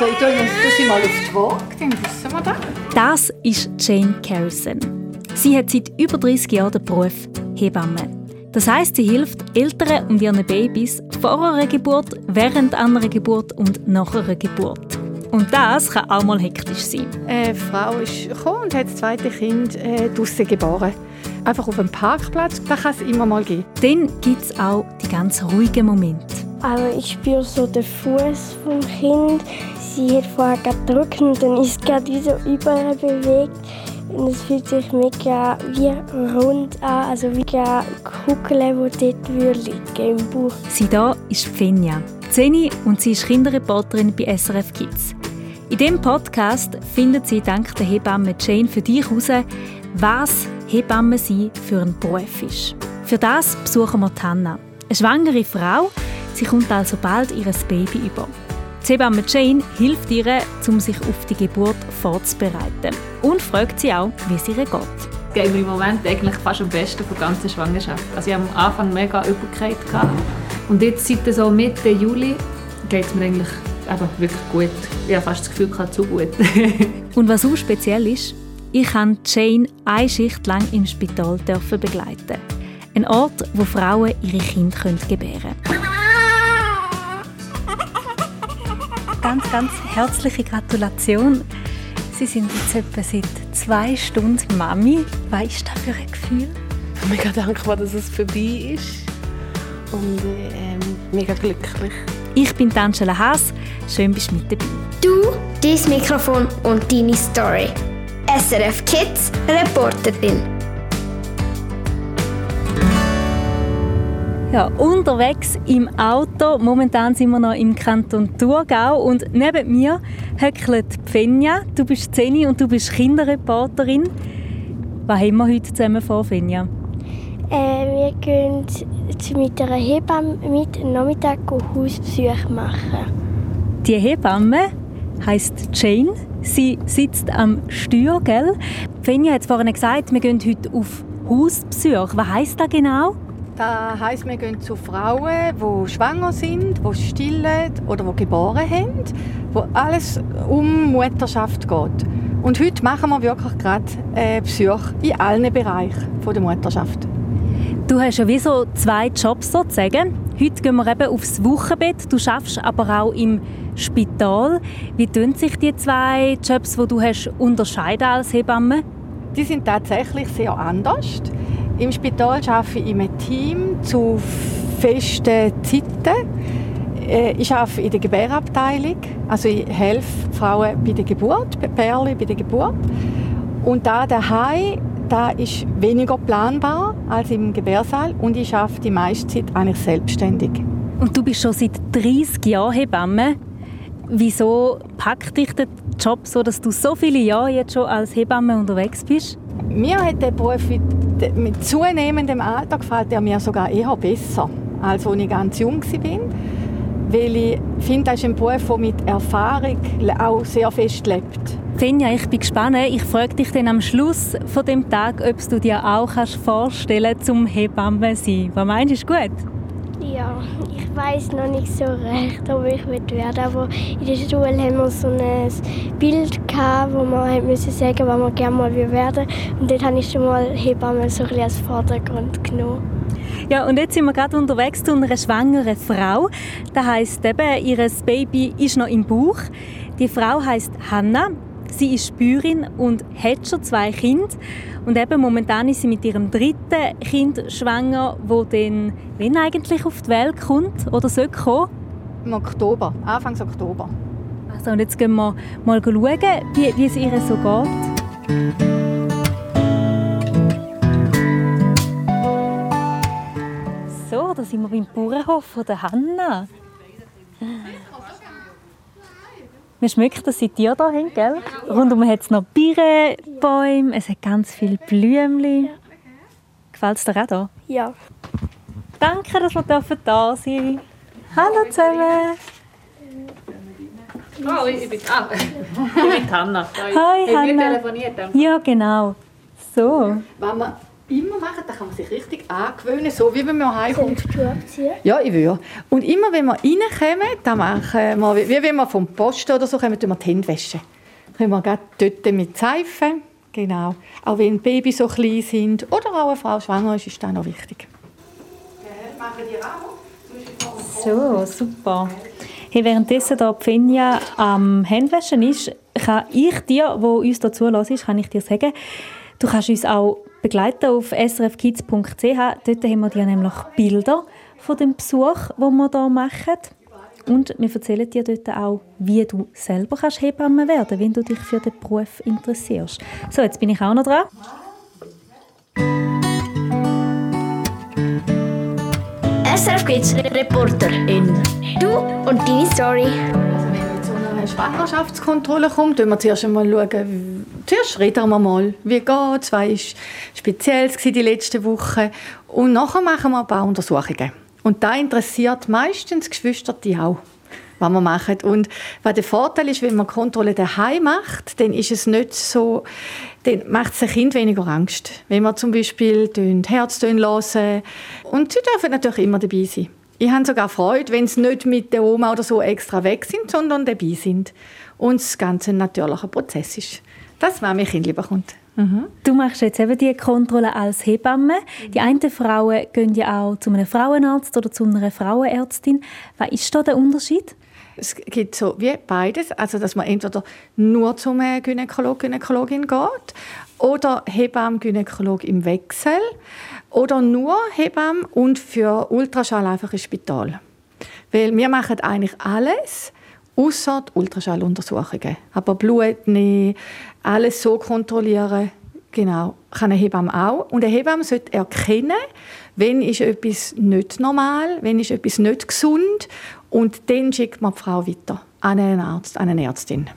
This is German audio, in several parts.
Also ich tue, tue sie mal auf die Waage, dann wissen wir das. Das ist Jane Carrison. Sie hat seit über 30 Jahren den Beruf Hebamme. Das heißt, sie hilft Eltern und ihren Babys vor einer Geburt, während einer Geburt und nach einer Geburt. Und das kann auch mal hektisch sein. Eine Frau ist gekommen und hat das zweite Kind äh, draussen geboren. Einfach auf dem Parkplatz, da kann es immer mal geben. Dann gibt es auch die ganz ruhigen Momente. Aber ich spüre so den Fuß vom Kind. Sie hat vorher gedrückt und dann ist gerade wie so überall bewegt. Und es fühlt sich mega wie rund an, also wie eine Kugel, die dort liegen im Bauch. Sie da ist Fenja, 10 und sie ist Kinderreporterin bei SRF Kids. In diesem Podcast findet sie dank der Hebamme Jane für dich heraus, was Hebamme sein für ein Beruf ist. Für das besuchen wir Hanna, eine schwangere Frau. Sie kommt also bald ihr Baby über. Die Hebamme Jane hilft ihr, um sich auf die Geburt vorzubereiten und fragt sie auch, wie es ihr geht. Es geht mir im Moment eigentlich fast am besten von der ganzen Schwangerschaft. Also ich hatte am Anfang mega Übelkeit. Und jetzt seit so Mitte Juli geht es mir eigentlich eben wirklich gut. Ich habe fast das Gefühl, ich zu gut. und was auch speziell ist, ich kann Jane eine Schicht lang im Spital begleiten. Ein Ort, wo Frauen ihre Kinder gebären können. Ganz, ganz herzliche Gratulation. Sie sind jetzt etwa seit zwei Stunden Mami. Was ist das für ein Gefühl? Ich bin mega dankbar, dass es vorbei ist. Und ähm, mega glücklich. Ich bin Angela Haas. Schön, bist du mit dabei. Du, dein Mikrofon und deine Story. SRF Kids Reporterin. Ja, unterwegs im Auto. Momentan sind wir noch im Kanton Thurgau und neben mir höckelt Fenja. Du bist Zeni und du bist Kinderreporterin. Was haben wir heute zusammen vor, Fenja? Äh, wir gehen mit einer Hebamme mit Nachmittag Hausbesuch machen. Die Hebamme heißt Jane. Sie sitzt am Steuer, gell? Fenja hat vorhin gesagt, wir gehen heute auf Hausbesuch. Was heisst das genau? Das heisst, wir gehen zu Frauen, die schwanger sind, die stillen oder die geboren haben, wo alles um Mutterschaft geht. Und heute machen wir wirklich gerade äh, Besuch in allen Bereichen der Mutterschaft. Du hast ja wie so zwei Jobs sozusagen. Heute gehen wir eben aufs Wochenbett. Du schaffst aber auch im Spital. Wie tun sich die zwei Jobs, die du hast, unterscheiden als Hebamme? Die sind tatsächlich sehr anders. Im Spital arbeite ich im Team zu festen Zeiten. Äh, ich arbeite in der Gebärabteilung, also ich helfe Frauen bei der Geburt, bei Perle bei der Geburt. Und da daheim da ist weniger planbar als im Gebärsaal und ich arbeite die meiste Zeit eigentlich selbstständig. Und du bist schon seit 30 Jahren Hebamme. Wieso packt dich der Job so, dass du so viele Jahre jetzt schon als Hebamme unterwegs bist? Mir hat der Beruf mit zunehmendem Alter gefällt er mir sogar eher besser, als als ich ganz jung war. Weil ich finde, das ist ein Beruf, der mit Erfahrung auch sehr fest lebt. Finja, ich bin gespannt. Ich frage dich dann am Schluss von dem Tag, ob du dir auch vorstellen kannst, zum Hebamme sein. Was meinst du, ist gut? Ja, ich weiß noch nicht so recht, ob ich werden Aber in der Schule haben wir so ein Bild gehabt, wo man müssen sagen, was man gerne mal werden Und dort habe ich schon mal Hebamme so ein als Vordergrund genommen. Ja, und jetzt sind wir gerade unterwegs zu einer schwangeren Frau. Das heisst eben, ihr Baby ist noch im Bauch. Die Frau heißt Hanna. Sie ist Spürin und hat schon zwei Kinder. Und eben momentan ist sie mit ihrem dritten Kind schwanger, wo dann wenn eigentlich auf die Welt kommt oder soll kommen? Im Oktober, Anfang Oktober. Also und jetzt gehen wir mal schauen, wie, wie es ihr so geht. So, da sind wir beim Bauernhof von der Hanna. Man schmeckt das seit dir hier, gell? Rundum hat es noch Birnenbäume, es hat ganz viele Blümchen. Gefällt es dir auch hier? Ja. Danke, dass wir da sein Hallo zusammen. Oh, ich bin, ah, ich bin Hanna. Hi, Hanna. wir telefoniert? Ja, genau. So. Wenn wir immer machen, dann kann man sich richtig angewöhnen, so wie wenn man heimkommt. Ja, ich würde. Und immer wenn wir reinkommen, dann machen wir, wie wenn wir vom Posten oder so kommen, tun wir die Hände waschen. Dann können wir gerade dort mit Seife, genau. Auch wenn Babys so klein sind oder auch eine Frau schwanger ist, ist das noch wichtig. Machen die auch? So, super. Hey, währenddessen da Finja am Handwaschen ist, kann ich dir, wo uns da zulässt, kann ich dir sagen, du kannst uns auch begleiten auf srfkids.ch. Dort haben wir dir nämlich Bilder von dem Besuch, den wir hier machen. Und wir erzählen dir dort auch, wie du selber kannst Hebamme werden kannst, wenn du dich für den Beruf interessierst. So, jetzt bin ich auch noch dran. SRF Kids Reporterin. Du und deine Story. Also wenn man zu einer Schwangerschaftskontrolle kommt, schauen wir zuerst einmal schauen, zuerst reden wir mal, wie geht es, was war speziell die letzten Wochen und nachher machen wir ein paar Untersuchungen. Und da interessiert meistens Geschwister die auch, was wir machen. Und was der Vorteil ist, wenn man Kontrolle daheim macht, dann ist es nicht so, dann macht es Kind weniger Angst. Wenn wir zum Beispiel Herztöne hören und sie dürfen natürlich immer dabei sein. Ich habe sogar Freude, wenn sie nicht mit der Oma oder so extra weg sind, sondern dabei sind. Und das Ganze ein natürlicher Prozess ist. Das was mir Kind lieber kommt. Mhm. Du machst jetzt eben die Kontrolle als Hebamme. Die einen Frauen gehen ja auch zu einem Frauenarzt oder zu einer Frauenärztin. Was ist da der Unterschied? Es gibt so wie beides, also dass man entweder nur zum Gynäkolog, Gynäkologin geht oder Hebamme, Gynäkolog im Wechsel oder nur Hebamme und für Ultraschall einfach ins Spital. Weil wir machen eigentlich alles, außer die Ultraschalluntersuchungen. Aber Blut nehmen, alles so kontrollieren, genau, kann eine Hebamme auch. Und eine Hebamme sollte erkennen, wenn ist etwas nicht normal, wenn ist etwas nicht gesund und dann schickt man die Frau weiter an einen Arzt, an eine Ärztin.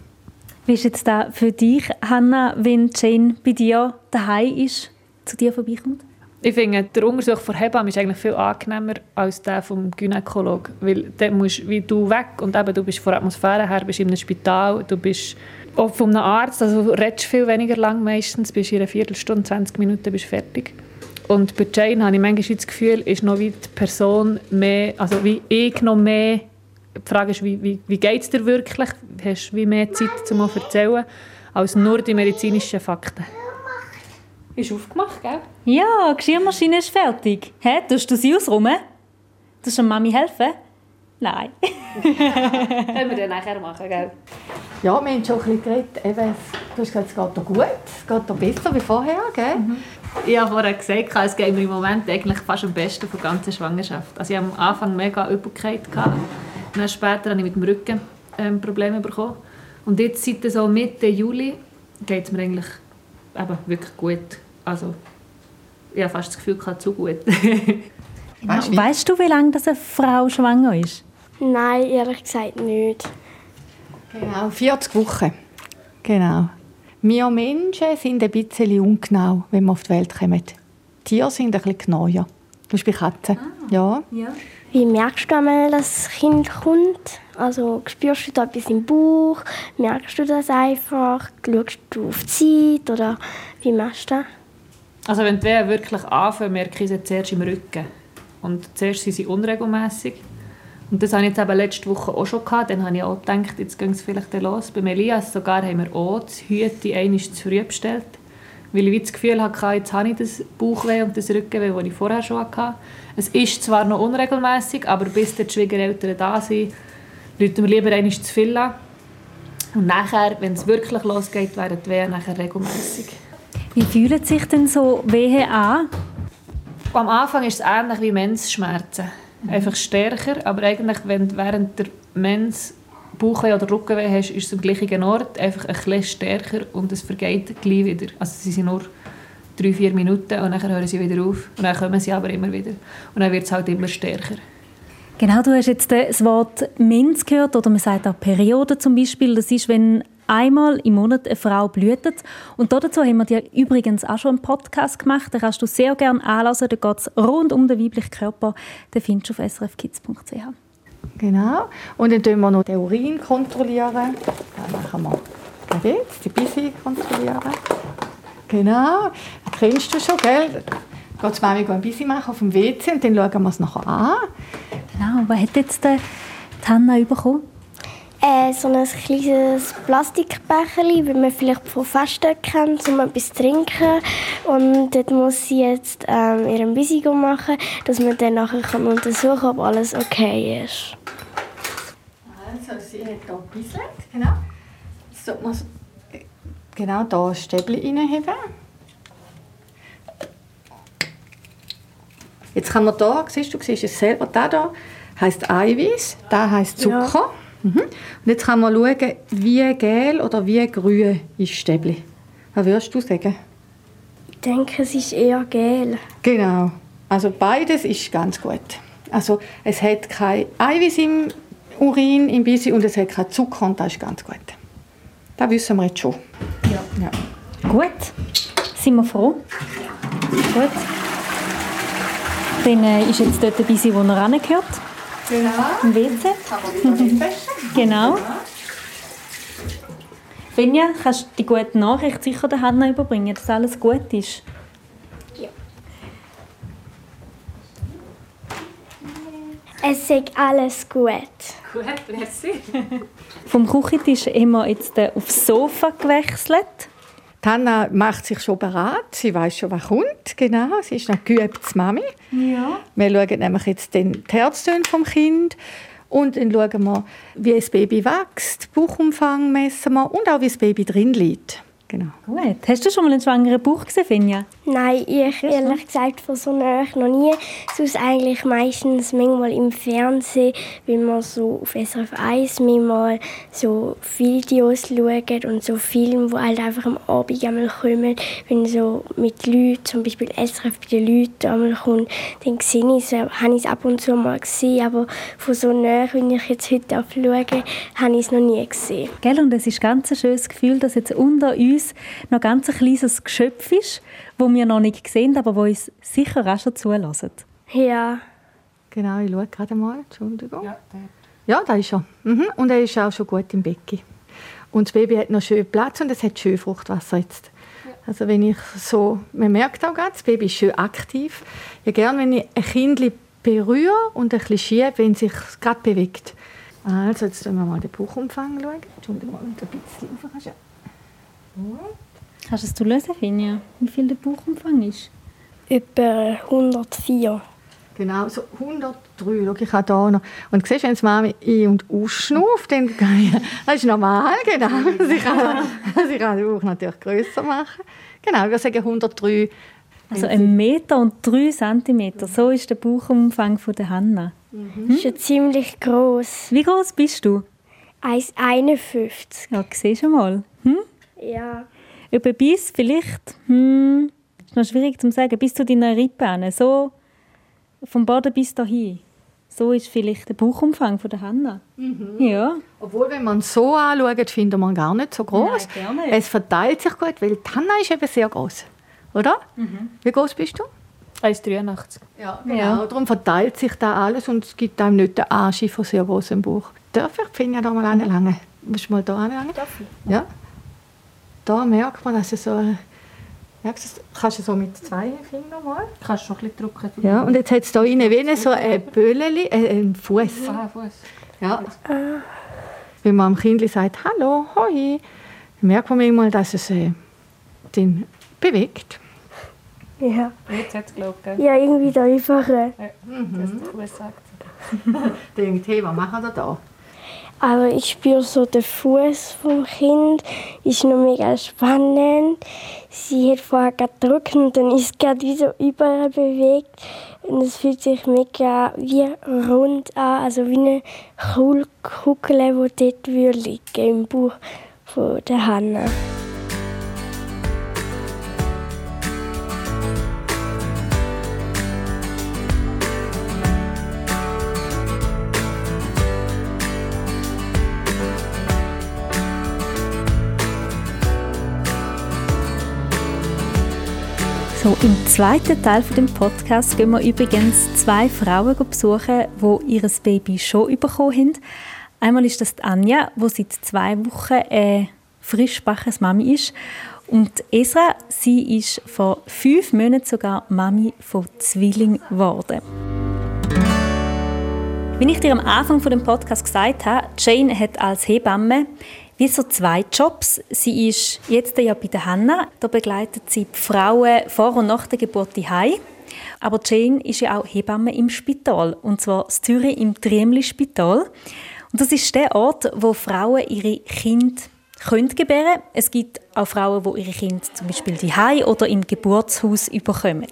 Wie ist jetzt da für dich, Hanna, wenn Jane bei dir daheim ist, zu dir vorbeikommt? Ich finde, der Untersuch von Hebamme ist eigentlich viel angenehmer als der vom Gynäkolog, weil dann musst wie du weg und eben, du bist von der Atmosphäre her, bist in einem Spital, du bist auch von einem Arzt, also redest viel weniger lang meistens, bist in einer Viertelstunde, 20 Minuten bist fertig. Und bei Jane habe ich manchmal das Gefühl, ist noch wie die Person mehr, also wie ich noch mehr, die Frage ist, wie, wie, wie geht es dir wirklich? Hast du wie mehr Zeit, um zu erzählen, als nur die medizinischen Fakten? Ist aufgemacht, gell? Ja, die Geschirrmaschine ist fertig. Hä, tust du sie ausräumen? Tust du Mami helfen? Nein. Können wir dann nachher machen, gell? Ja, wir haben schon ein bisschen geredet. Eben, du hast gesagt, es geht dir gut, es geht dir besser wie vorher, gell? Mhm. Ich habe vorher gesagt, es geht mir im Moment eigentlich fast am besten von der ganzen Schwangerschaft. Also ich hatte am Anfang mega Übelkeit. Gehabt. Und dann später habe ich mit dem Rücken ähm, Probleme bekommen. Und jetzt, seit so Mitte Juli, geht es mir eigentlich eben wirklich gut. Also, ich habe fast das Gefühl, gehabt, zu gut. weißt, weißt du, wie lange das eine Frau schwanger ist? Nein, ehrlich gesagt nicht. Genau, 40 Wochen. Genau. Wir Menschen sind ein bisschen ungenau, wenn wir auf die Welt kommen. Tiere sind ein bisschen genauer. Zum Beispiel Katzen. Ah. Ja. ja. Wie merkst du einmal, dass das Kind kommt? Also spürst du da etwas im Bauch? Merkst du das einfach? Schaust du auf die Zeit? Oder wie machst du das? Also wenn die Wehen wirklich anfangen, merke ich sie zuerst im Rücken. Und zuerst sind sie unregelmäßig. Und das hatte ich jetzt eben letzte Woche auch schon. Gehabt. Dann habe ich auch gedacht, jetzt gehen sie vielleicht los. Bei Elias sogar haben wir auch das Hüte einmal zu früh bestellt. Weil ich das Gefühl hatte, jetzt habe ich das Bauchweh und das Rückenweh, das ich vorher schon hatte. Es ist zwar noch unregelmäßig, aber bis die Schwiegereltern da sind, rufen wir lieber einmal zu viel an. Und nachher, wenn es wirklich losgeht, werden die Wehen nachher regelmäßig. Wie fühlen sich denn so Wehen an? Am Anfang ist es ähnlich wie Mensschmerzen einfach stärker, aber eigentlich, wenn während der Mens Bauchweh oder Rückenweh hast, ist es am gleichen Ort, einfach ein bisschen stärker und es vergeht gleich wieder. Also sie sind nur drei, vier Minuten und dann hören sie wieder auf und dann kommen sie aber immer wieder und dann wird es halt immer stärker. Genau, du hast jetzt das Wort Mens gehört oder man sagt auch Periode zum Beispiel. Das ist, wenn einmal im Monat eine Frau blühtet. Und dazu haben wir dir übrigens auch schon einen Podcast gemacht. Den kannst du sehr gerne anhören. Da geht es rund um den weiblichen Körper. Den findest du auf srfkids.ch. Genau. Und dann kontrollieren wir noch den Urin. Kontrollieren. Dann machen wir jetzt die Bisse kontrollieren. Genau. kennst du schon, gell? Geht die Mami ein bisschen machen auf dem WC und dann schauen wir es nachher an. Genau, was hat jetzt die Hanna bekommen? Äh, so ein kleines Plastikbecherchen, wie man vielleicht von Festen kennt, um etwas zu trinken. Und dort muss sie jetzt ähm, ihren Busy machen, dass man dann nachher kann untersuchen kann, ob alles okay ist. Also, sie hat hier gebisselt, genau. Jetzt sollte man genau hier ein Stäbchen reinheben. Jetzt kann man hier, siehst du, siehst es selber, da hier heisst Eiweiß, da heisst Zucker. Ja. Mhm. Und jetzt kann man schauen, wie gel oder wie grün ist Stäbchen. Was würdest du sagen? Ich denke, es ist eher gel. Genau. Also beides ist ganz gut. Also es hat kein Eiweiß im Urin, im Bisi und es hat keinen Zucker und das ist ganz gut. Das wissen wir jetzt schon. Ja. ja. Gut. Sind wir froh? Gut. Dann äh, ist jetzt dort ein bisschen, wo er rangehört. Genau. Im WC. genau. Finja, kannst du die gute Nachricht sicher der Hanna überbringen, dass alles gut ist? Es ist alles gut. Gut, merci. Vom Küchentisch wir jetzt aufs Sofa gewechselt. Hanna macht sich schon bereit. Sie weiß schon, was kommt. Genau, sie ist noch geübt Mami. Ja. Wir schauen nämlich jetzt den die Herztöne vom Kind und dann schauen wir, wie das Baby wächst, Bauchumfang messen wir und auch, wie das Baby drin liegt. Genau. Gut. Hast du schon mal einen schwangeren Bauch gesehen, Finja? Nein, ich ehrlich gesagt von so nahe noch nie. Sonst eigentlich meistens manchmal im Fernsehen, wenn man so auf SRF 1 manchmal so Videos schaut und so Filme, die halt einfach am Abend einmal kommen, wenn so mit Leuten, zum Beispiel SRF bei den Leuten einmal kommt, dann sehe ich es, habe ich es ab und zu mal gesehen, aber von so nahe, wenn ich jetzt heute schaue, habe ich es noch nie gesehen. Gell, und es ist ganz ein schönes Gefühl, dass jetzt unter uns uns noch ganz ein kleines Geschöpf ist, das wir noch nicht sehen, aber wo uns sicher auch schon zulassen. Ja. Genau, ich schaue gerade mal. Entschuldigung. Ja, der. Ja, da ist er. Mhm. Und er ist auch schon gut im Becken. Und das Baby hat noch schön Platz und es hat schön Fruchtwasser jetzt. Also wenn ich so, man merkt auch gerade, das Baby ist schön aktiv. Ja, gerne, wenn ich ein Kind berühre und ein bisschen schiebe, wenn es sich gerade bewegt. Also jetzt schauen wir mal den Bauchumfang schauen. Entschuldigung, ein bisschen rauf. Kannst du es lösen, Finja? Wie viel der Bauchumfang ist? Etwa 104. Genau, so 103. Schau, ich habe hier noch. Und siehst, wenn es Mami ein- und ausschnauft, dann das ist normal, genau. Sie kann, sie kann den Bauch natürlich grösser machen. Genau, wir sagen 103. Also ein Meter und drei Zentimeter, so ist der Bauchumfang von der Hanna. Mhm. Das ist ja ziemlich groß. Wie groß bist du? 1,51. Ja, siehst du mal. Hm? Ja. Über bis vielleicht, hm, ist noch schwierig zu sagen, bis zu deiner Rippe. So vom Boden bis dahin. So ist vielleicht der Bauchumfang von der Hanna. Mhm. Ja. Obwohl, wenn man es so anschaut, findet man gar nicht so groß. Es verteilt sich gut, weil die Hanna ist eben sehr groß, oder? Mhm. Wie groß bist du? 1,83. Ja, genau. Ja. Darum verteilt sich da alles und es gibt einem nicht den Arsch von sehr großem Bauch. Darf ich? Finde ja da mal eine lange. Musst du mal da anlangen? Darf ich? Ja da merkt man, dass es so Merkst du, kannst du so mit zwei Fingern mal? Kannst du schon ein bisschen drücken. Ja, und jetzt hat es hier innen wie so ein Böllchen, äh, ein Fuß. Ah, Fuß. Ja. Wenn man am Kind sagt, hallo, hoi, dann merkt man manchmal, dass es äh, den bewegt. Ja. Jetzt hat es gell? Ja, irgendwie da einfach. Ja, mhm. dass der Fuß sagt. Denkt, hey, was machen wir da? Aber ich spüre so den Fuß vom Kind, ist noch mega spannend. Sie hat vorher gedrückt und dann ist gerade wie so überall bewegt. Und es fühlt sich mega wie rund an, also wie eine Kugel, die dort liegen im Bauch von der Hanna. Im zweiten Teil von dem Podcast gehen wir übrigens zwei Frauen besuchen, die ihr Baby schon bekommen haben. Einmal ist das Anja, die seit zwei Wochen eine frisch Mami ist. Und Esra, sie ist vor fünf Monaten sogar Mami von Zwilling geworden. Wie ich dir am Anfang von dem Podcast gesagt habe, Jane hat als Hebamme wie so zwei Jobs. Sie ist jetzt ja bei der Hanna, da begleitet sie die Frauen vor und nach der Geburt heim. Aber Jane ist ja auch Hebamme im Spital, und zwar in Zürich im Triemli-Spital. Und das ist der Ort, wo Frauen ihre Kinder können gebären. Es gibt auch Frauen, die ihre Kinder zum Beispiel die oder im Geburtshaus überkommen.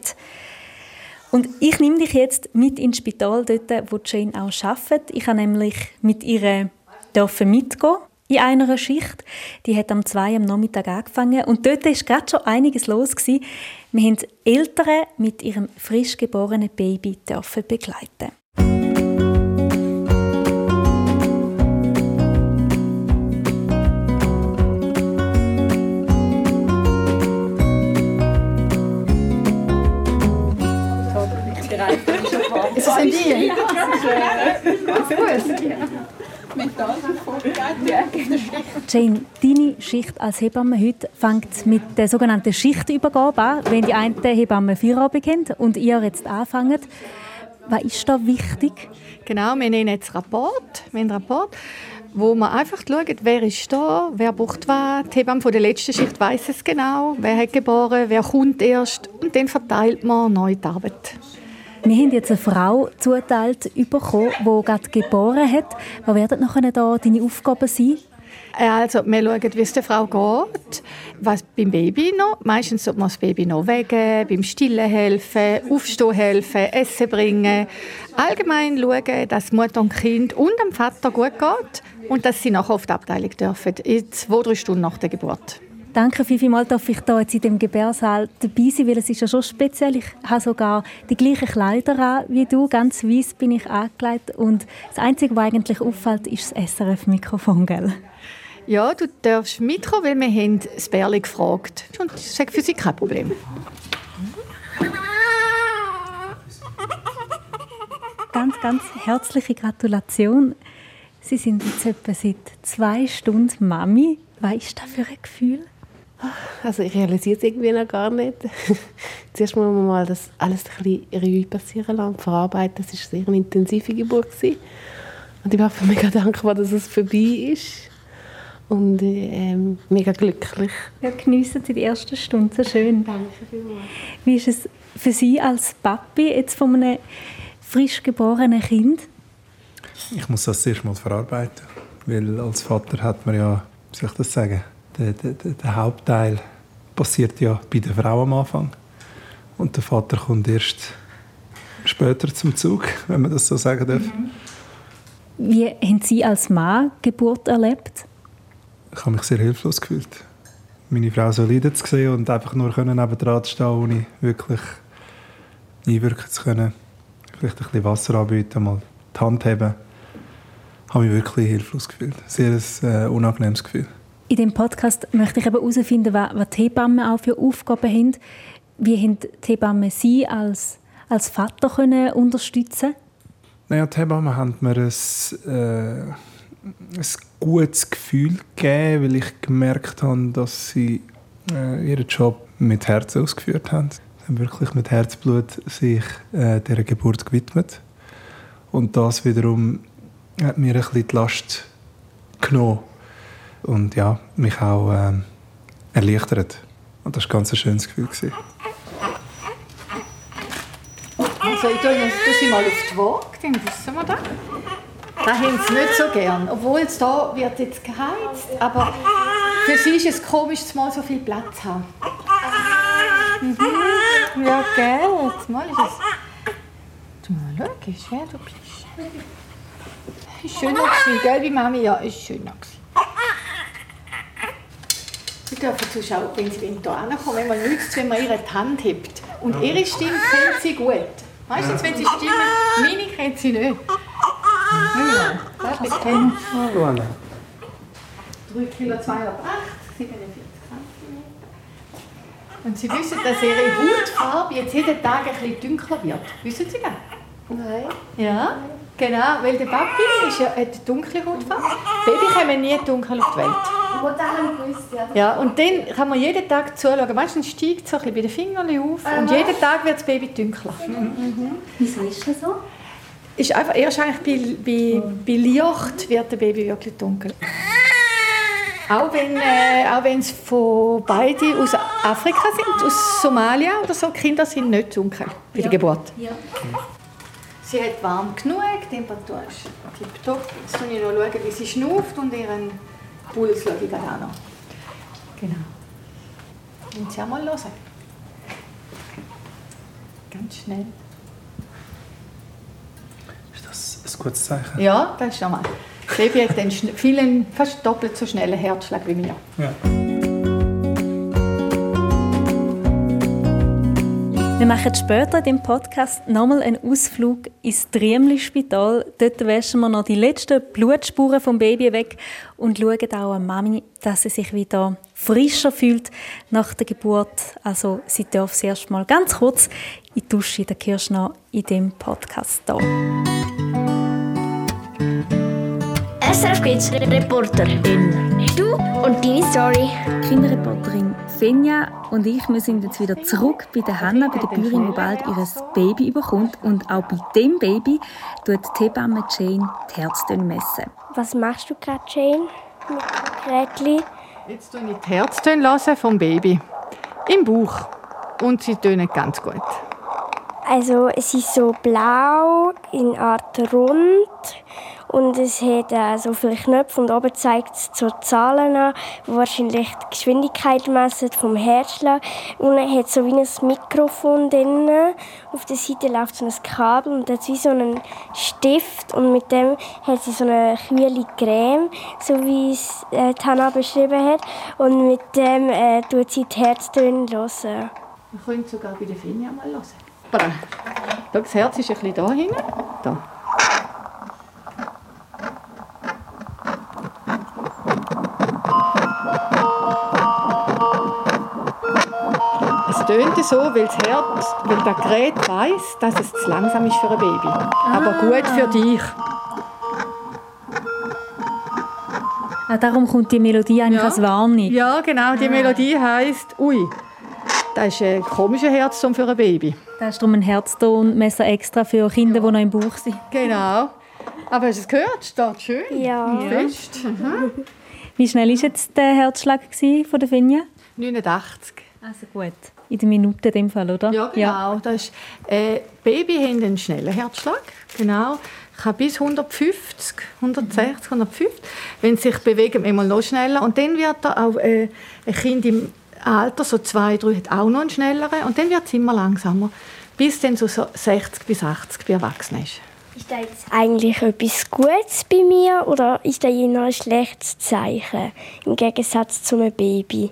Und ich nehme dich jetzt mit ins Spital, dort, wo Jane auch arbeitet. Ich habe nämlich mit ihr mitgehen in einer Schicht. Die hat am 2 am Nachmittag angefangen und dort war gerade schon einiges los. Gewesen. Wir haben Eltern mit ihrem frisch geborenen Baby begleiten. Ist das ein Deal? Jane, deine Schicht als Hebamme heute fängt mit der sogenannten Schichtübergabe an, wenn die einen Hebammen Feierabend haben und ihr jetzt anfangt. Was ist da wichtig? Genau, wir nehmen jetzt Rapport. Wir haben einen Rapport, wo man einfach schaut, wer ist da, wer braucht was. Die Hebamme von der letzten Schicht weiß es genau, wer hat geboren, wer kommt erst. Und dann verteilt man neu die Arbeit. Wir haben jetzt eine Frau zuteilt bekommen, die gerade geboren hat. Was werden nachher da deine Aufgaben sein? Äh, also, wir schauen, wie es der Frau geht, was beim Baby noch. Meistens sollte man das Baby noch wegen, beim Stillen helfen, Aufstehen helfen, Essen bringen. Allgemein schauen, dass Mutter und Kind und dem Vater gut geht und dass sie nachher auf die Abteilung dürfen, in zwei, drei Stunden nach der Geburt. Danke vielmals, dass ich hier jetzt in dem Gebärsaal dabei sein, weil es ist ja schon speziell. Ich habe sogar die gleichen Kleider an wie du, ganz weiß bin ich angelegt und das Einzige, was eigentlich auffällt, ist das SRF-Mikrofon, gell? Ja, du darfst mitkommen, weil wir haben das Bärli gefragt. Und das ist für sie kein Problem. Ganz, ganz herzliche Gratulation. Sie sind jetzt etwa seit zwei Stunden Mami. Was ist das für ein Gefühl? Also ich realisiere es irgendwie noch gar nicht. Zuerst muss man mal das alles ein bisschen Revue passieren lassen, verarbeiten. Es war eine sehr intensive Geburt. Und ich bin einfach mega dankbar, dass es vorbei ist. Und ähm, mega glücklich. Ja, geniessen Sie die ersten Stunden, so schön. Danke vielmals. Wie ist es für Sie als Papi jetzt von einem frisch geborenen Kind? Ich muss das zuerst mal verarbeiten, weil als Vater hat man ja, wie soll ich das sagen, der, der, der Hauptteil passiert ja bei der Frau am Anfang. Und der Vater kommt erst später zum Zug, wenn man das so sagen darf. Mhm. Wie haben Sie als Mann Geburt erlebt? Ich habe mich sehr hilflos gefühlt. Meine Frau so leiden zu sehen und einfach nur können nebendran zu stehen, ohne wirklich einwirken zu können. Vielleicht ein bisschen Wasser anbieten, mal die Hand heben. Ich habe mich wirklich hilflos gefühlt. Sehr ein äh, unangenehmes Gefühl. In diesem Podcast möchte ich herausfinden, was die Hebammen auch für Aufgaben haben. Wie haben die Hebammen Sie als, als Vater können unterstützen naja, die Hebammen haben mir ein, äh, ein gutes Gefühl gegeben, weil ich gemerkt habe, dass sie äh, ihren Job mit Herz ausgeführt haben. Sie haben wirklich mit Herzblut sich äh, dieser Geburt gewidmet. Und das wiederum hat mir ein bisschen die Last genommen und ja, mich auch ähm, erleichtert. Und das war ein ganz schönes Gefühl. Gewesen. Also ich tue, sie mal auf die Waage, dann wissen wir das. Da haben sie nicht so gern, obwohl es da wird jetzt geheizt, aber für sie ist es komisch, dass mal so viel Platz haben. Mhm. Ja, gell, jetzt mal ist es... Du mal logisch, ja, du bist... Ist schöner gewesen, gell, wie Mami? Ja, ist schöner gewesen. Sie dürfen zuschauen, wenn sie hier hinkommen, wenn man nützt, wenn man ihre Hand hebt. Und ihre Stimme kennt sie gut. Meistens, wenn sie Stimme, meine kennt sie nicht. Ja, das ist kein... 3 Kilo 208, 47 cm. Und Sie wissen, dass Ihre Hautfarbe jetzt jeden Tag ein bisschen dunkler wird. Wissen Sie das? Nein. Ja, genau, weil der Papi ist ja, hat eine dunkle Hautfarbe. Baby kommen nie dunkel auf die Welt. Ja, und dann kann man jeden Tag zuschauen. Dann steigt so ein bisschen bei den Fingern auf und jeden Tag wird das Baby dunkler. Wieso ist das so? Ist einfach, erst eigentlich bei, bei, bei Licht wird das Baby wirklich dunkel. Auch wenn, äh, auch wenn es von beiden aus Afrika sind, aus Somalia oder so, Kinder sind nicht dunkel bei der Geburt. Ja. Sie hat warm genug, die Temperatur ist tipptopp. Jetzt schaue ich noch, schauen, wie sie schnauft und ihren Puls schaue ich gerade auch noch. Genau. Wollen Sie auch mal hören? Ganz schnell. Ist das ein gutes Zeichen? Ja, das ist normal. Das Baby hat einen schn- vielen, fast doppelt so schnellen Herzschlag wie mir. Ja. Wir machen später in dem Podcast nochmal einen Ausflug ins Triemli-Spital. Dort waschen wir noch die letzten Blutspuren vom Baby weg und schauen auch an Mami, dass sie sich wieder frischer fühlt nach der Geburt. Also sie darf das erste Mal ganz kurz in die Dusche. Da hörst du noch in dem Podcast hier. SRF Kids Reporterin. Du und deine Story. Kinderreporterin Fenja und ich, wir sind jetzt wieder zurück bei der Hanna, bei der Bäuerin, die bald ihr Baby überkommt. Und auch bei dem Baby tut die Hebamme Jane die Herztöne messen. Was machst du gerade, Jane? Mit Gerätchen? Jetzt tue ich die Herztöne vom Baby. Im Bauch. Und sie tönen ganz gut. Also es ist so blau, in Art rund und es hat äh, so viele Knöpfe und oben zeigt es so Zahlen an, die wahrscheinlich die Geschwindigkeit messen vom Herzschlag. Unten hat so wie ein Mikrofon drin. Auf der Seite läuft so ein Kabel und hat wie so einen Stift und mit dem hat sie so eine kühle Creme, so wie es äh, Hanna beschrieben hat. Und mit dem äh, tut sie die Herztöne hören. Wir können sogar bei der Finja mal hören. Das Herz ist ein bisschen da hinten. Da. Tönt so, weil das Herz, weil das Gerät weiss, dass es zu langsam ist für ein Baby. Aber gut für dich. Ah, darum kommt die Melodie eigentlich als Warnung. Ja, genau. Die Melodie heisst, ui, das ist ein komischer Herzton für ein Baby. Da ist darum ein Herztonmesser extra für Kinder, die noch im Bauch sind. Genau. Aber hast du es gehört? Steht schön. Ja. Fest. Wie schnell war jetzt der Herzschlag von der Finja? 89. Also gut. In der Minute in dem Fall, oder? Ja, genau. Das ist, äh, Baby haben einen schnellen Herzschlag. Genau. Ich habe bis 150, 160, 150. Wenn sie sich bewegen, immer noch schneller. Und dann wird er auch äh, ein Kind im Alter, so zwei, drei, hat auch noch einen schnelleren. Und dann wird es immer langsamer. Bis dann so so 60 bis 80 bei Erwachsenen ist. Ist das jetzt eigentlich etwas Gutes bei mir oder ist das eher ein schlechtes Zeichen im Gegensatz zu einem Baby?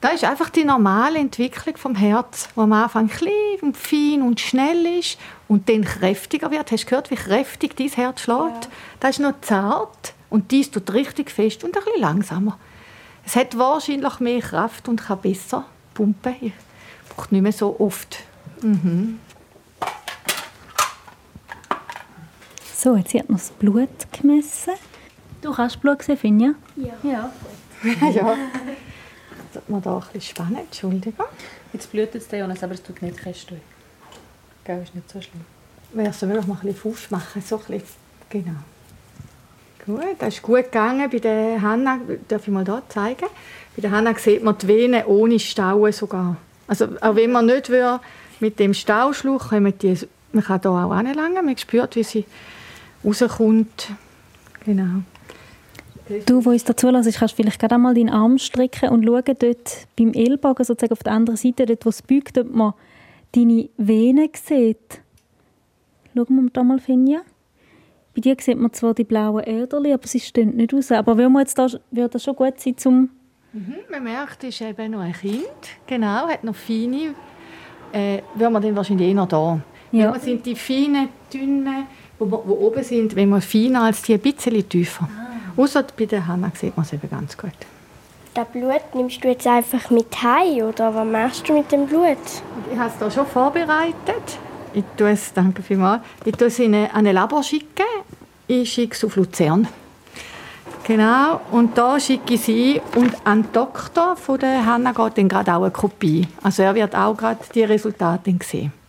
Das ist einfach die normale Entwicklung vom Herz, wo am Anfang klein und fein und schnell ist und dann kräftiger wird. Hast du gehört, wie kräftig dein Herz schlägt? Das ist noch zart und dies tut richtig fest und ein bisschen langsamer. Es hat wahrscheinlich mehr Kraft und kann besser pumpen. Ich brauche nicht mehr so oft. So, jetzt hat man das Blut gemessen. Du kannst Blut sehen, Finja? ja. Das man da ein bisschen spannend. Entschuldigung. Jetzt blutet es Jonas, aber es tut nicht fest. Gell, ist nicht so schlimm. Wäre es wirklich mal ein bisschen Fuß machen, so ein bisschen. Genau. Gut, das ist gut gegangen. Bei der Hanna, darf ich mal hier zeigen? Bei der Hanna sieht man die Venen ohne Stauen sogar. Also auch wenn man nicht will, mit dem Stauschluch, kommen die, man kann hier auch anlangen, man spürt, wie sie rauskommt. Genau. Du, wo uns dazu lässt, kannst vielleicht gerade einmal deinen Arm strecken und schauen, dort beim Ellbogen, sozusagen auf der anderen Seite, dort, wo es beugt, ob man deine Venen sieht. Schauen wir da mal, Finja. Bei dir sieht man zwar die blauen Äderchen, aber sie stehen nicht raus. Aber würde, man jetzt da, würde das schon gut sein, zum... Man merkt, es ist eben noch ein Kind. Genau, hat noch feine. Äh, würde man dann wahrscheinlich eher da. Ja. Ja. sind die feinen, dünnen, die oben sind, wenn man feiner als die ein bisschen tiefer. Außer bei der Hanna sieht man es eben ganz gut. Das Blut nimmst du jetzt einfach mit heim oder was machst du mit dem Blut? Ich habe es hier schon vorbereitet. Ich tue es, danke vielmals. Ich tue es in eine, an ein Labor schicken. Ich schicke es auf Luzern. Genau, und da schicke ich sie und an den Doktor von der Hanna geht dann gerade auch eine Kopie. Also er wird auch gerade die Resultate sehen.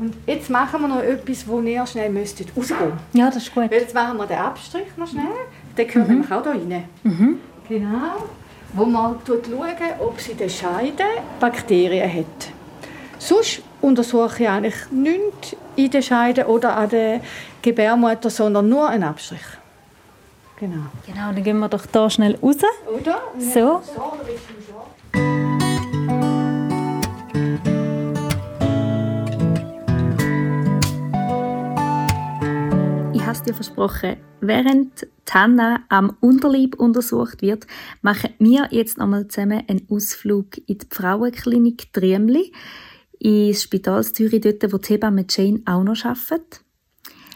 Und jetzt machen wir noch etwas, wo ihr schnell müsstet rausgehen. Ja, das ist gut. Weil jetzt machen wir den Abstrich noch schnell. Der gehört Mhm. nämlich auch hier rein. Genau. Wo man schaut, ob sie in der Scheide Bakterien hat. Sonst untersuche ich eigentlich nichts in der Scheide oder an der Gebärmutter, sondern nur einen Abstrich. Genau. Genau, dann gehen wir doch da schnell raus. Oder? So. So, Es dir versprochen, während Tanna am Unterleib untersucht wird, machen wir jetzt nochmal zusammen einen Ausflug in die Frauenklinik Triemli, ins Spital Zürich, dort, wo die Hebamme Jane auch noch arbeitet.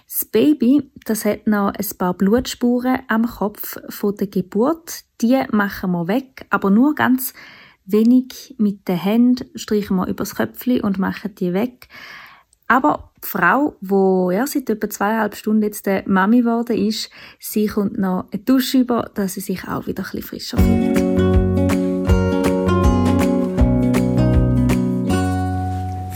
Das Baby, das hat noch ein paar Blutspuren am Kopf von der Geburt. Die machen wir weg, aber nur ganz wenig mit den Händen streichen wir übers Köpfchen und machen die weg. Aber die Frau, die ja, seit etwa zweieinhalb Stunden jetzt der Mami geworden ist, sie kommt noch eine Dusche über, dass sie sich auch wieder ein bisschen frischer fühlt.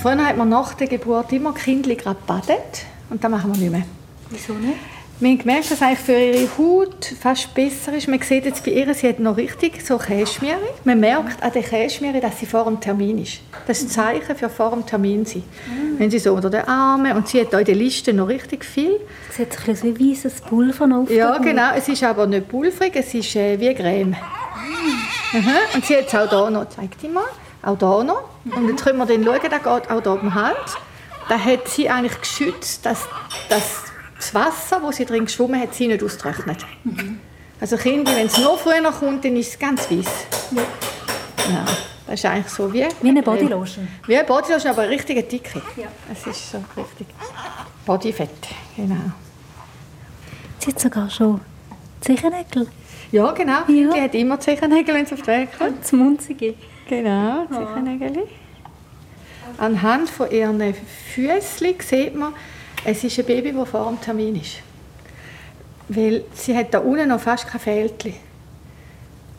Früher hat man nach der Geburt immer die Kinder gerade badet. Und das machen wir nicht mehr. Wieso nicht? Wir haben gemerkt, dass es eigentlich für ihre Haut fast besser ist. Man sieht jetzt bei ihr, sie hat noch richtig so Käschmiere. Man merkt an der Käschmiere, dass sie vor dem Termin ist. Das ist ein Zeichen für vor dem Termin sein. Wenn sie so unter den Armen und sie hat da in der Liste noch richtig viel. Es sieht ein bisschen wie weißes Pulver auf Ja, genau. Es ist aber nicht pulverig, es ist äh, wie Creme. Mhm. Und sie hat es auch hier noch. Zeig die mal. Auch hier noch. Und jetzt können wir dann schauen, da geht auch hier um den Hals. Da hat sie eigentlich geschützt, dass, dass das Wasser, wo sie drin geschwommen hat, sie nicht austrocknet. Also Kinder, wenn es noch früher kommt, dann ist es ganz weiß. Ja. Das ist eigentlich so wie... Wie eine Bodylotion. Wie eine Bodylotion, aber eine richtige Dicke. Es ist so richtig Bodyfett, genau. Sie hat sogar schon Zechennägel. Ja, genau. Ja. Die hat immer Zechennägel, wenn sie auf die Welt kommt. Das Munzige. Genau, Zechennägel. Anhand von ihren Füßchen sieht man, es ist ein Baby, das vor dem Termin ist. Weil sie hat da unten noch fast kein Fältchen.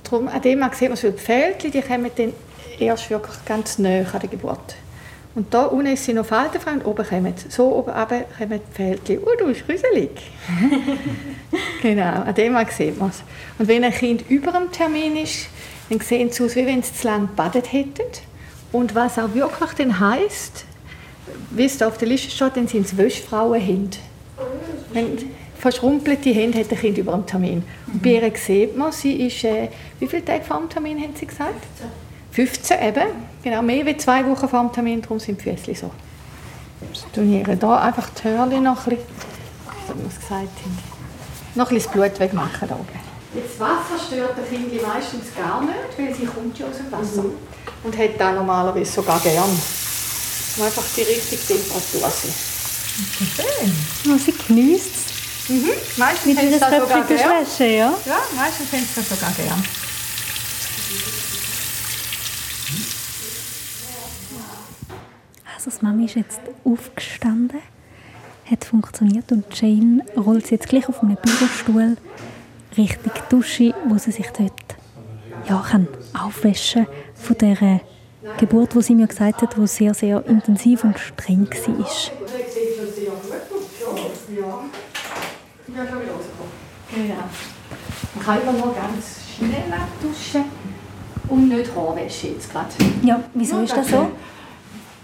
Darum, an dem man sieht man die Fältchen, die kommen dann erst wirklich ganz nahe an der Geburt. Und da unten ist sie noch faltenfrei und oben kommen so oben runter kommen die Fältchen. Oh, du bist gruselig. genau, an dem sieht man es. Und wenn ein Kind über dem Termin ist, dann sehen sie aus, wie wenn sie zu lange gebadet hätten. Und was auch wirklich dann heisst, wie es da auf der Liste steht, dann sind es Wäschfrauenhände. Wenn verschrumpelte Hände hat ein Kind über dem Termin. Und bei ihr sieht man, sie ist, äh, wie viele Tage vor dem Termin haben sie gesagt? 15 eben, genau, mehr als zwei Wochen vor dem Termin, darum sind die Füße so. Jetzt tun wir ihr da einfach die Hörchen noch ein bisschen, was wir gesagt haben, noch ein bisschen das Blut wegmachen da oben. Jetzt Wasser stört der Kind meistens gar nicht, weil sie kommt ja aus dem Wasser. Und hat da normalerweise sogar gern. Wo einfach die richtige Temperatur sind. Oh, sie genießt es. Mhm. Meistens Mit das sogar köpfigen. Schwäche, ja. Ja, meistens sie das sogar gern. Also, das Mami ist jetzt aufgestanden, hat funktioniert und Jane rollt sie jetzt gleich auf einem Bürostuhl Richtung Dusche, wo sie sich dort ja, kann aufwaschen von der Geburt, wo sie mir gesagt hat, die sehr, sehr intensiv und streng war. Genau. Man kann immer nur ganz schnell abduschen und nicht Haarwäsche jetzt gerade. Ja, wieso ist das so?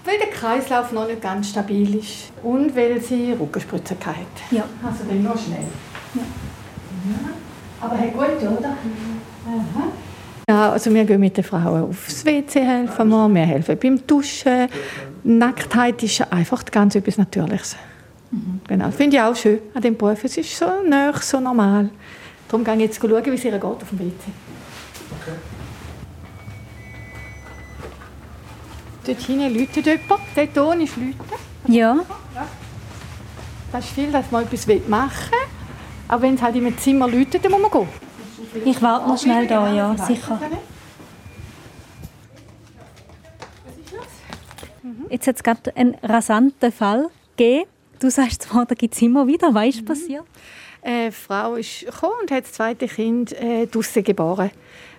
Weil der Kreislauf noch nicht ganz stabil ist und weil sie Rückenspritze hatte. Ja. Also dann nur schnell. Ja. Aber hey, gut, oder? Aha. Ja, also wir gehen mit den Frauen aufs WC helfen wir, wir helfen beim Duschen. Nacktheit ist einfach ganz etwas Natürliches. Genau, das finde ich auch schön an dem Beruf. Es ist so nah, so normal. Darum gehe ich jetzt schauen, wie es ihr geht auf dem WC. Dort hinten läutet jemand. Der Ton ist läuten. Ja, Das ist viel, dass man etwas machen will. Aber wenn es halt im Zimmer läutet, dann muss man gehen. ich warte noch schnell da, ja, sicher. Jetzt hat es gerade einen rasanten Fall gegeben. Du sagst zwar, da gibt es immer wieder. Was ist passiert? Eine Frau ist gekommen und hat das zweite Kind äh, draussen geboren.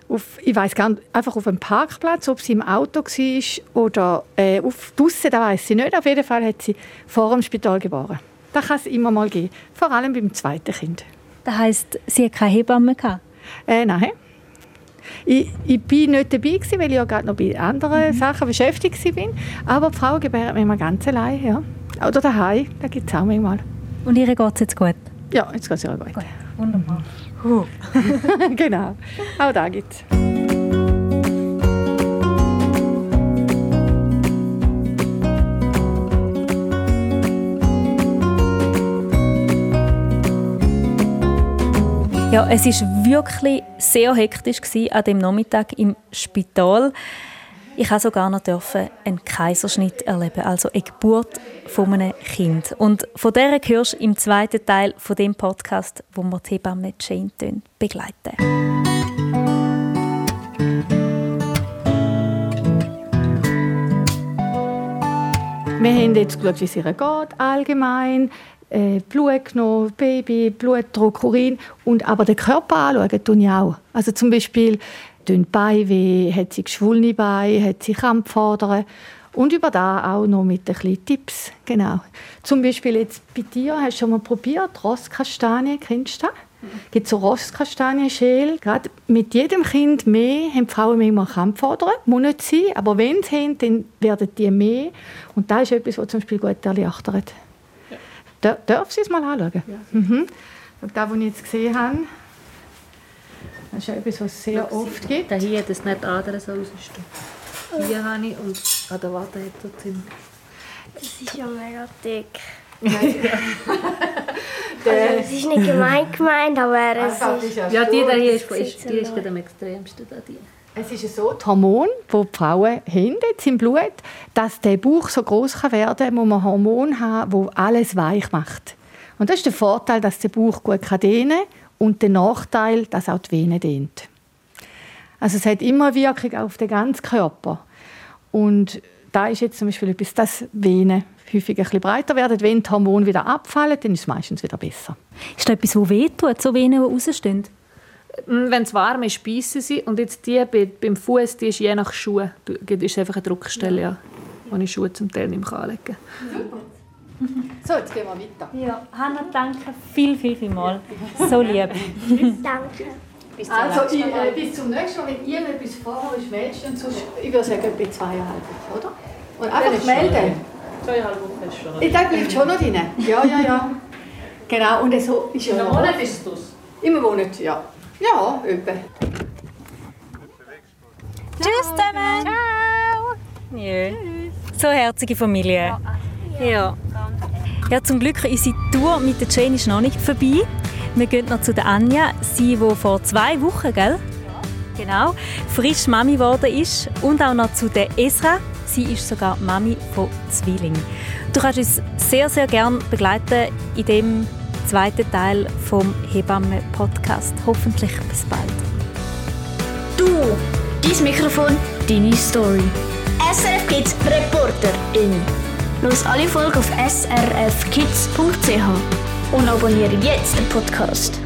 Auf, ich weiß gar nicht, einfach auf einem Parkplatz, ob sie im Auto war oder äh, auf draussen, das weiß sie nicht. Auf jeden Fall hat sie vor dem Spital geboren. Das kann es immer mal geben, vor allem beim zweiten Kind. Das heisst, sie hat keine Hebamme gehabt? Äh, nein. Ich, ich bin nicht dabei, gewesen, weil ich ja gerade noch bei anderen Mhm. Sachen beschäftigt war. Aber die Frau gebärt manchmal ganz allein. Ja. Oder daheim, da gibt es auch manchmal. Und ihr geht es jetzt gut? Ja, jetzt geht es ja gut. Wunderbar. genau, auch da gibt. Ja, es ist wirklich sehr hektisch an dem Nachmittag im Spital. Ich habe sogar noch einen Kaiserschnitt erleben, also eine Geburt von einem Kind. Und von der hörst du im zweiten Teil von dem Podcast, wo wir die Hebamme Jane begleiten. Wir haben jetzt geschaut, wie es ihr geht, allgemein. Äh, Blut genommen, Baby, Blutdruck, Urin. Und aber den Körper anschauen tue ich auch. Also zum Beispiel tun Beine weh, hat sie geschwollene Beine, hat sie Krampfadern. Und über da auch noch mit ein bisschen Tipps. Genau. Zum Beispiel jetzt bei dir, hast du schon mal probiert, Rosskastanien, kennst du das? Es gibt so Rosskastanienschäl. Gerade mit jedem Kind mehr haben die Frauen manchmal Krampfadern. Muss nicht sein, aber wenn sie haben, dann werden die mehr. Und das ist etwas, was zum Beispiel gut erleichtert. Ja. Darf sie es mal anschauen? Mhm. Und das, was ich jetzt gesehen habe, das ist etwas, was es sehr oft gibt. Da hier, das nicht andere so rausstehen. Hier habe ich und an der Warte hat ziemlich. Das ist ja mega dick. Also, es ist nicht gemein gemeint, aber es ist... Ja, die da hier ist, das die ist gerade am extremsten. Da, die. Es ist so, die Hormone, die die Frauen haben jetzt im Blut, dass der Bauch so groß kann werden kann, muss man Hormone haben, wo alles weich macht. Und das ist der Vorteil, dass der Bauch gut kann dehnen und der Nachteil, dass auch die Vene dehnt. Also es hat immer Wirkung auf den ganzen Körper. Und da ist jetzt zum Beispiel etwas, dass Venen häufig ein bisschen breiter werden. Wenn die Hormone wieder abfallen, dann ist es meistens wieder besser. Ist da etwas, das wehtut, so Venen, die rausstehen? Mm, Wenn es warm ist, beißen sie. Und jetzt die bei, beim Fuß, die ist je nach Schuhe. Ist einfach eine Druckstelle, ja. wo ich Schuhe zum Teil nicht mehr anlegen kann. So, jetzt gehen wir weiter. Ja, Hanna, danke viel, viel, viel mal. So lieb. Danke. Also ich, äh, bis zum nächsten Mal, wenn ihr mir etwas vorhabt, ist meldest und sonst, ich würde sagen, etwa zweieinhalb Wochen, oder? Und einfach melden. Zweieinhalb Wochen ist schon. Ich denke, bleibt schon noch drin. Ja, ja, ja. Genau, und so ist ja noch. ist es Immer Monat, ja. Ja, etwa. Tschüss zusammen. Ciao. Ja. So herzige Familie. Ja. Ja, zum Glück ist unsere Tour mit der Jane noch nicht vorbei. Wir gehen noch zu der Anja, sie, die vor zwei Wochen, gell? Genau, frisch Mami geworden ist. Und auch noch zu der Esra. Sie ist sogar Mami von Zwilling. Du kannst uns sehr, sehr gerne begleiten in dem zweiten Teil vom Hebammen-Podcast. Hoffentlich bis bald. Du, dein Mikrofon, deine Story. SRF Kids Reporterin. Los alle Folgen auf srfkids.ch und abonniere jetzt den Podcast.